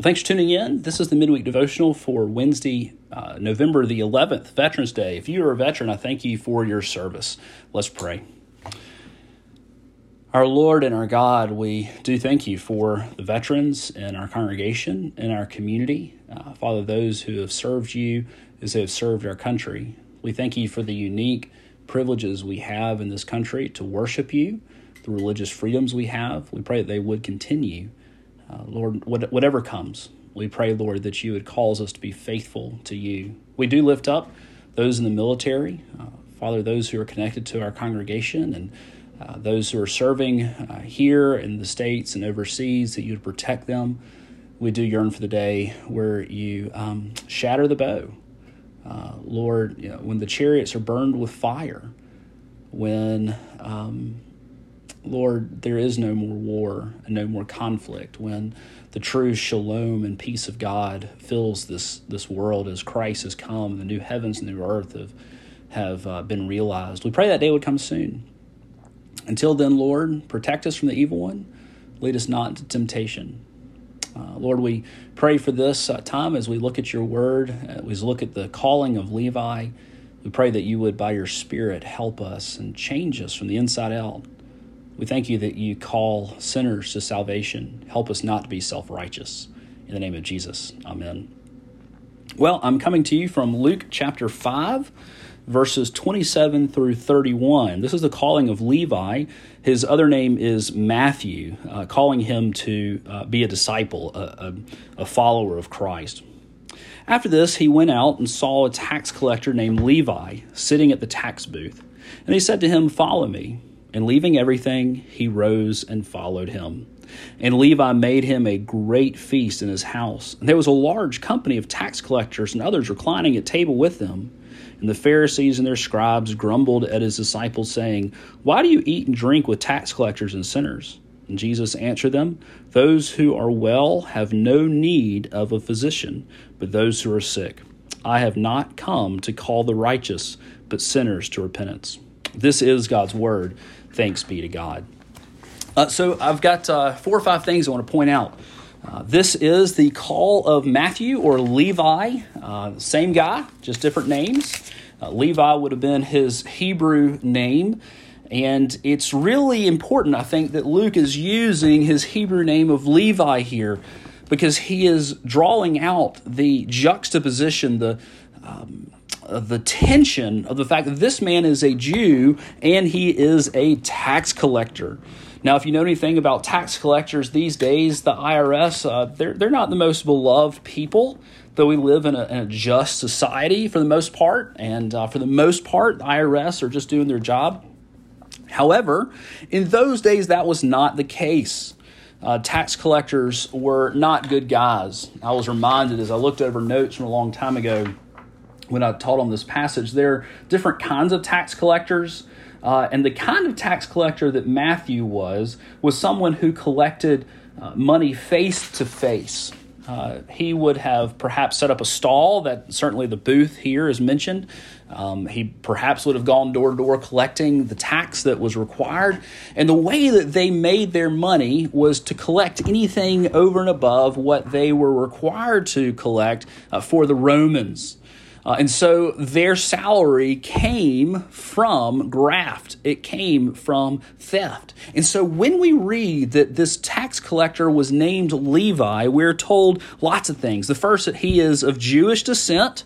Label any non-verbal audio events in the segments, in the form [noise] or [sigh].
Well, thanks for tuning in. This is the midweek devotional for Wednesday, uh, November the 11th, Veterans Day. If you are a veteran, I thank you for your service. Let's pray. Our Lord and our God, we do thank you for the veterans in our congregation, in our community. Uh, Father, those who have served you as they have served our country. We thank you for the unique privileges we have in this country to worship you, the religious freedoms we have. We pray that they would continue. Uh, Lord, whatever comes, we pray, Lord, that you would cause us to be faithful to you. We do lift up those in the military, uh, Father, those who are connected to our congregation and uh, those who are serving uh, here in the States and overseas, that you would protect them. We do yearn for the day where you um, shatter the bow. Uh, Lord, you know, when the chariots are burned with fire, when um, Lord, there is no more war and no more conflict when the true shalom and peace of God fills this, this world as Christ has come, the new heavens and new earth have, have uh, been realized. We pray that day would come soon. Until then, Lord, protect us from the evil one. Lead us not into temptation. Uh, Lord, we pray for this uh, time as we look at your word, as we look at the calling of Levi. We pray that you would, by your Spirit, help us and change us from the inside out. We thank you that you call sinners to salvation. Help us not to be self righteous. In the name of Jesus, amen. Well, I'm coming to you from Luke chapter 5, verses 27 through 31. This is the calling of Levi. His other name is Matthew, uh, calling him to uh, be a disciple, a, a, a follower of Christ. After this, he went out and saw a tax collector named Levi sitting at the tax booth. And he said to him, Follow me. And leaving everything, he rose and followed him. And Levi made him a great feast in his house. And there was a large company of tax collectors and others reclining at table with them. And the Pharisees and their scribes grumbled at his disciples, saying, Why do you eat and drink with tax collectors and sinners? And Jesus answered them, Those who are well have no need of a physician, but those who are sick. I have not come to call the righteous, but sinners to repentance. This is God's word. Thanks be to God. Uh, so I've got uh, four or five things I want to point out. Uh, this is the call of Matthew or Levi, uh, same guy, just different names. Uh, Levi would have been his Hebrew name. And it's really important, I think, that Luke is using his Hebrew name of Levi here because he is drawing out the juxtaposition, the um, the tension of the fact that this man is a Jew and he is a tax collector. Now, if you know anything about tax collectors these days, the IRS, uh, they're, they're not the most beloved people, though we live in a, in a just society for the most part. And uh, for the most part, the IRS are just doing their job. However, in those days, that was not the case. Uh, tax collectors were not good guys. I was reminded as I looked over notes from a long time ago when I taught on this passage, there are different kinds of tax collectors. Uh, and the kind of tax collector that Matthew was, was someone who collected uh, money face to face. Uh, he would have perhaps set up a stall that certainly the booth here is mentioned. Um, he perhaps would have gone door to door collecting the tax that was required. And the way that they made their money was to collect anything over and above what they were required to collect uh, for the Romans. Uh, and so their salary came from graft, it came from theft. And so when we read that this tax collector was named Levi, we're told lots of things. The first, that he is of Jewish descent,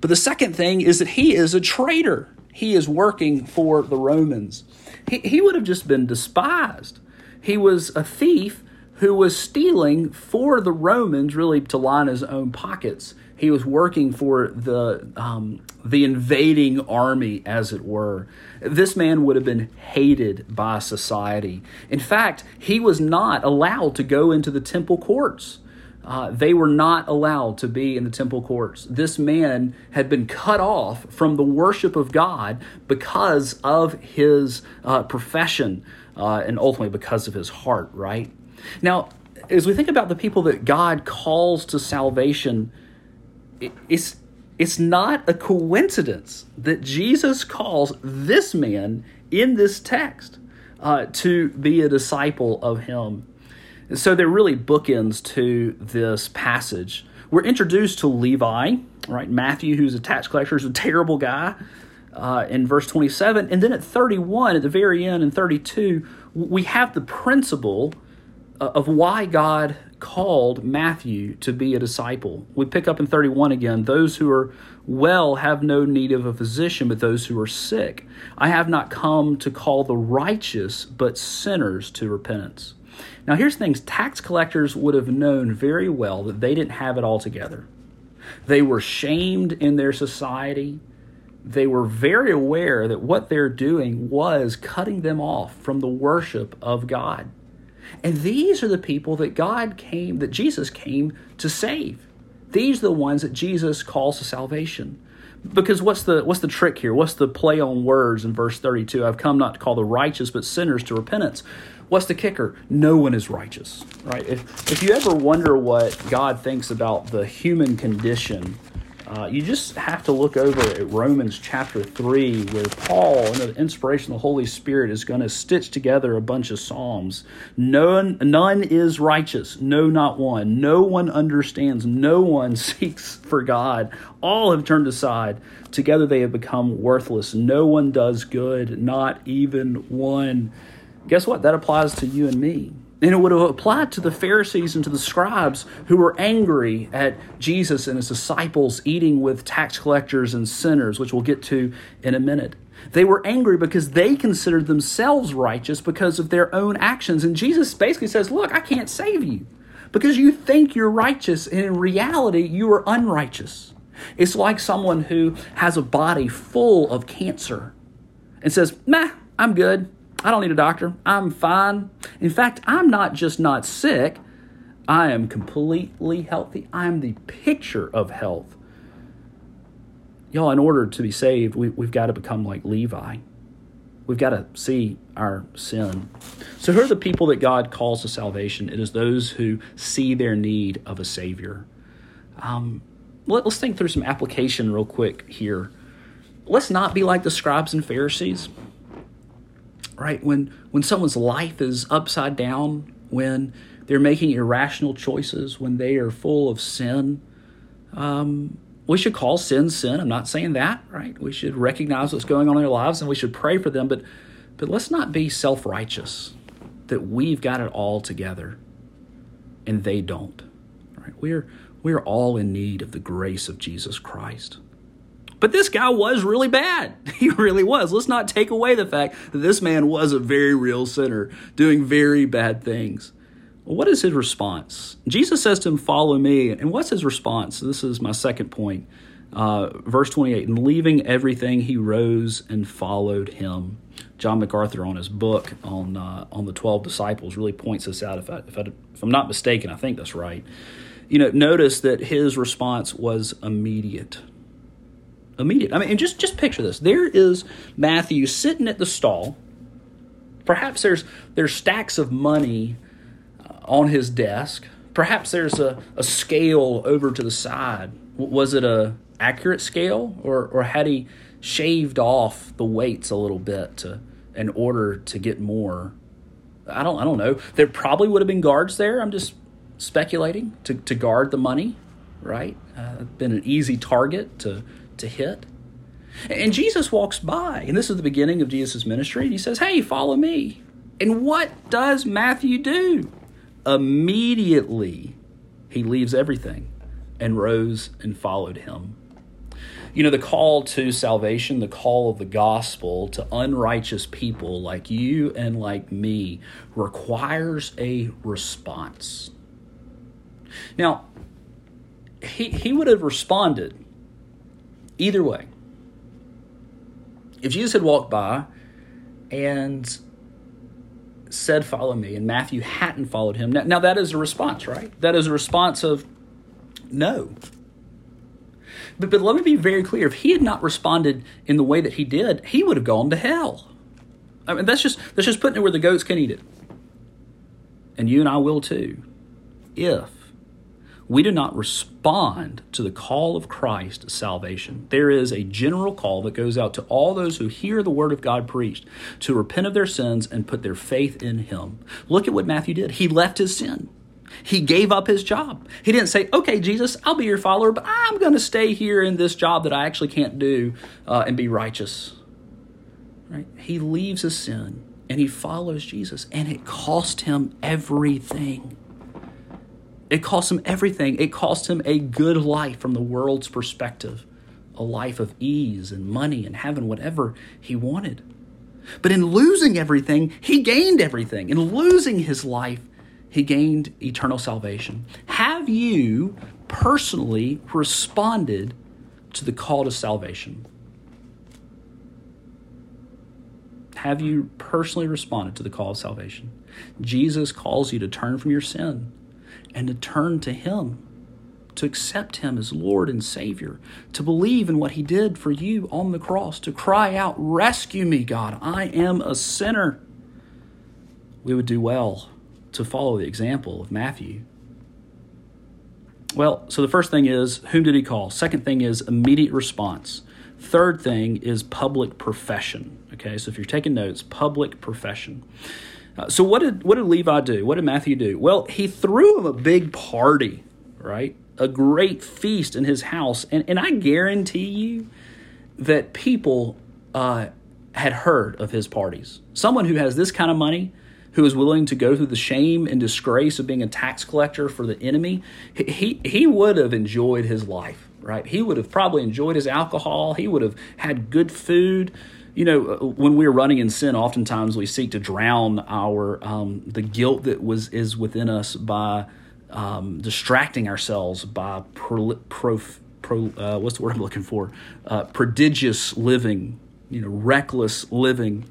but the second thing is that he is a traitor. He is working for the Romans. He, he would have just been despised. He was a thief who was stealing for the Romans, really to line his own pockets he was working for the um, the invading army, as it were. This man would have been hated by society. In fact, he was not allowed to go into the temple courts. Uh, they were not allowed to be in the temple courts. This man had been cut off from the worship of God because of his uh, profession uh, and ultimately because of his heart, right? Now, as we think about the people that God calls to salvation, it's it's not a coincidence that Jesus calls this man in this text uh, to be a disciple of him. So they're really bookends to this passage. We're introduced to Levi, right? Matthew, who's a tax collector, is a terrible guy. Uh, in verse 27. And then at 31, at the very end, in 32, we have the principle uh, of why God called Matthew to be a disciple. We pick up in 31 again those who are well have no need of a physician, but those who are sick. I have not come to call the righteous, but sinners to repentance. Now, here's things tax collectors would have known very well that they didn't have it all together. They were shamed in their society. They were very aware that what they're doing was cutting them off from the worship of God. And these are the people that God came, that Jesus came to save. These are the ones that Jesus calls to salvation. Because what's the what's the trick here? What's the play on words in verse 32? I've come not to call the righteous but sinners to repentance. What's the kicker? No one is righteous, right? If if you ever wonder what God thinks about the human condition, uh, you just have to look over at Romans chapter 3, where Paul, under the inspiration of the Holy Spirit, is going to stitch together a bunch of Psalms. None, none is righteous, no, not one. No one understands, no one [laughs] seeks for God. All have turned aside. Together they have become worthless. No one does good, not even one. Guess what? That applies to you and me. And it would have applied to the Pharisees and to the scribes who were angry at Jesus and his disciples eating with tax collectors and sinners, which we'll get to in a minute. They were angry because they considered themselves righteous because of their own actions. And Jesus basically says, Look, I can't save you because you think you're righteous, and in reality, you are unrighteous. It's like someone who has a body full of cancer and says, Nah, I'm good. I don't need a doctor. I'm fine. In fact, I'm not just not sick, I am completely healthy. I'm the picture of health. Y'all, in order to be saved, we, we've got to become like Levi. We've got to see our sin. So, who are the people that God calls to salvation? It is those who see their need of a Savior. Um, let, us think through some application real quick here. Let's not be like the scribes and Pharisees right? When when someone's life is upside down, when they're making irrational choices, when they are full of sin, um, we should call sin sin. I'm not saying that, right? We should recognize what's going on in their lives and we should pray for them, but but let's not be self righteous that we've got it all together and they don't. Right? We're we're all in need of the grace of Jesus Christ. But this guy was really bad. [laughs] He really was. Let's not take away the fact that this man was a very real sinner, doing very bad things. What is his response? Jesus says to him, Follow me. And what's his response? This is my second point. Uh, verse 28 And leaving everything, he rose and followed him. John MacArthur, on his book on, uh, on the 12 disciples, really points this out. If, I, if, I, if I'm not mistaken, I think that's right. You know, notice that his response was immediate immediate. I mean, and just just picture this. There is Matthew sitting at the stall. Perhaps there's there's stacks of money uh, on his desk. Perhaps there's a, a scale over to the side. Was it a accurate scale, or or had he shaved off the weights a little bit to in order to get more? I don't I don't know. There probably would have been guards there. I'm just speculating to to guard the money, right? Uh, been an easy target to to hit. And Jesus walks by, and this is the beginning of Jesus' ministry, and he says, Hey, follow me. And what does Matthew do? Immediately, he leaves everything and rose and followed him. You know, the call to salvation, the call of the gospel to unrighteous people like you and like me requires a response. Now, he, he would have responded Either way, if Jesus had walked by and said, Follow me, and Matthew hadn't followed him, now, now that is a response, right? That is a response of no. But, but let me be very clear if he had not responded in the way that he did, he would have gone to hell. I mean, that's just, that's just putting it where the goats can eat it. And you and I will too. If we do not respond to the call of Christ to salvation. There is a general call that goes out to all those who hear the word of God preached to repent of their sins and put their faith in Him. Look at what Matthew did. He left his sin. He gave up his job. He didn't say, okay, Jesus, I'll be your follower, but I'm going to stay here in this job that I actually can't do uh, and be righteous. Right? He leaves his sin and he follows Jesus, and it cost him everything. It cost him everything. It cost him a good life from the world's perspective, a life of ease and money and having whatever he wanted. But in losing everything, he gained everything. In losing his life, he gained eternal salvation. Have you personally responded to the call to salvation? Have you personally responded to the call of salvation? Jesus calls you to turn from your sin and to turn to Him, to accept Him as Lord and Savior, to believe in what He did for you on the cross, to cry out, Rescue me, God, I am a sinner. We would do well to follow the example of Matthew. Well, so the first thing is, whom did he call? Second thing is immediate response. Third thing is public profession. Okay, so if you're taking notes, public profession. Uh, so what did what did Levi do? What did Matthew do? Well, he threw him a big party, right? A great feast in his house, and and I guarantee you that people uh, had heard of his parties. Someone who has this kind of money, who is willing to go through the shame and disgrace of being a tax collector for the enemy, he he would have enjoyed his life, right? He would have probably enjoyed his alcohol. He would have had good food you know, when we're running in sin, oftentimes we seek to drown our um, the guilt that was is within us by um, distracting ourselves by pro, pro uh, what's the word I'm looking for? Uh, prodigious living, you know, reckless living.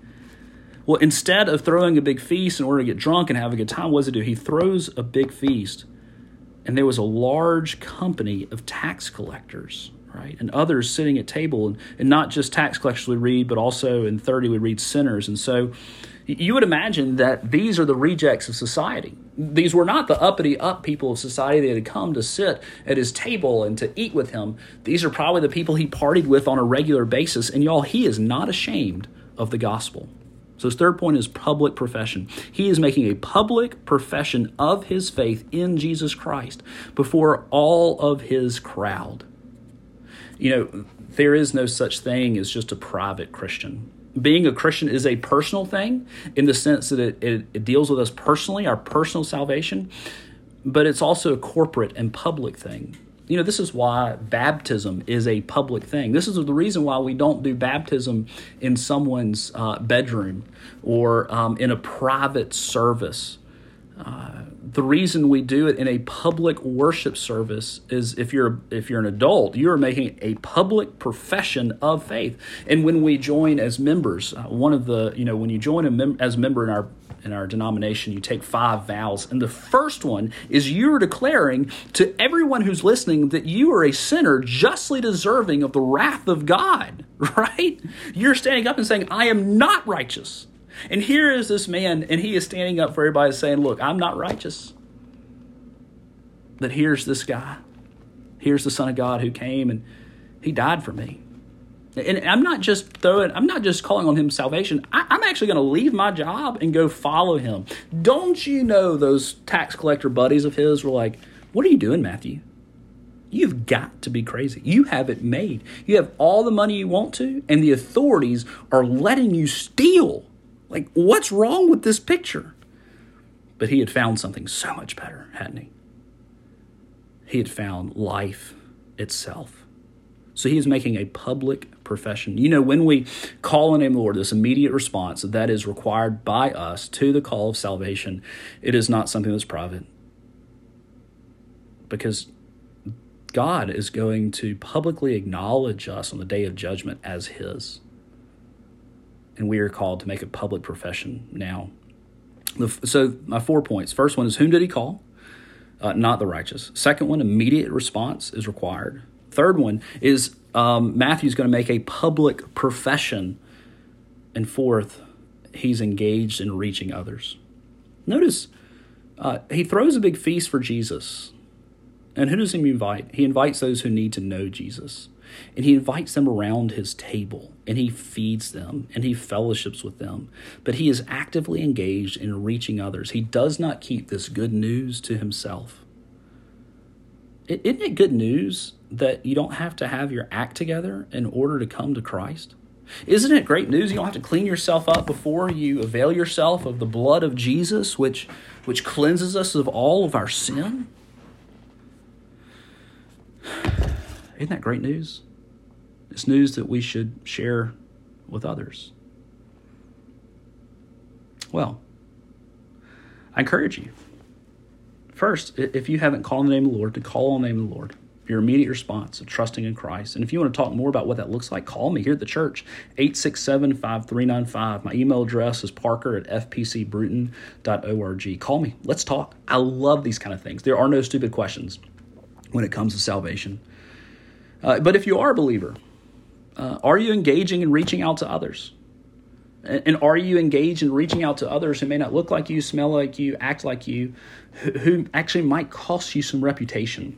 Well, instead of throwing a big feast in order to get drunk and have a good time, what does he do? He throws a big feast, and there was a large company of tax collectors right? And others sitting at table, and, and not just tax collectors would read, but also in 30 would read sinners. And so you would imagine that these are the rejects of society. These were not the uppity up people of society that had come to sit at his table and to eat with him. These are probably the people he partied with on a regular basis. And y'all, he is not ashamed of the gospel. So his third point is public profession. He is making a public profession of his faith in Jesus Christ before all of his crowd you know, there is no such thing as just a private Christian. Being a Christian is a personal thing in the sense that it, it, it deals with us personally, our personal salvation, but it's also a corporate and public thing. You know, this is why baptism is a public thing. This is the reason why we don't do baptism in someone's uh, bedroom or um, in a private service. Uh, the reason we do it in a public worship service is if you're if you're an adult you are making a public profession of faith. And when we join as members uh, one of the you know when you join a mem- as a member in our in our denomination you take five vows. And the first one is you're declaring to everyone who's listening that you are a sinner justly deserving of the wrath of god [laughs] right? You're standing up and saying i am not righteous and here is this man, and he is standing up for everybody saying, Look, I'm not righteous. But here's this guy. Here's the Son of God who came and he died for me. And I'm not just throwing, I'm not just calling on him salvation. I, am actually going to leave my job and go follow him. Don't you know those tax collector buddies of his were like, What are you doing, Matthew? You've got to be crazy. You have it made. You have all the money you want to, and the authorities are letting you steal like, what's wrong with this picture? But he had found something so much better, hadn't he? He had found life itself. So he is making a public profession. You know, when we call on the Lord, this immediate response that is required by us to the call of salvation, it is not something that's private. Because God is going to publicly acknowledge us on the day of judgment as His and we are called to make a public profession now. So, my four points. First one is whom did he call? Uh, not the righteous. Second one, immediate response is required. Third one is um, Matthew's going to make a public profession. And fourth, he's engaged in reaching others. Notice uh, he throws a big feast for Jesus. And who does he invite? He invites those who need to know Jesus. And he invites them around his table and he feeds them and he fellowships with them. But he is actively engaged in reaching others. He does not keep this good news to himself. Isn't it good news that you don't have to have your act together in order to come to Christ? Isn't it great news? You don't have to clean yourself up before you avail yourself of the blood of Jesus, which, which cleanses us of all of our sin. Isn't that great news? It's news that we should share with others. Well, I encourage you. First, if you haven't called on the name of the Lord, to call on the name of the Lord your immediate response of trusting in Christ. And if you want to talk more about what that looks like, call me here at the church, 867 5395. My email address is parker at fpcbruton.org. Call me. Let's talk. I love these kind of things. There are no stupid questions when it comes to salvation. Uh, but if you are a believer, uh, are you engaging in reaching out to others? And, and are you engaged in reaching out to others who may not look like you, smell like you, act like you, who, who actually might cost you some reputation?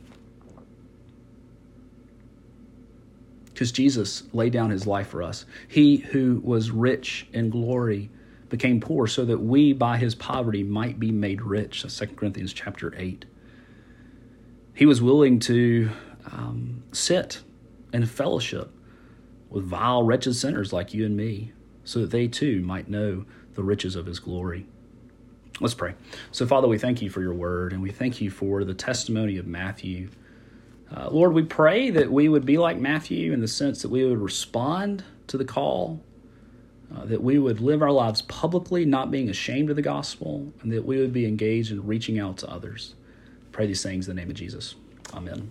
because Jesus laid down his life for us. He who was rich in glory became poor so that we by his poverty might be made rich. That's 2 Corinthians chapter 8. He was willing to um, sit in fellowship with vile, wretched sinners like you and me so that they too might know the riches of his glory. Let's pray. So, Father, we thank you for your word and we thank you for the testimony of Matthew uh, Lord, we pray that we would be like Matthew in the sense that we would respond to the call, uh, that we would live our lives publicly, not being ashamed of the gospel, and that we would be engaged in reaching out to others. Pray these things in the name of Jesus. Amen.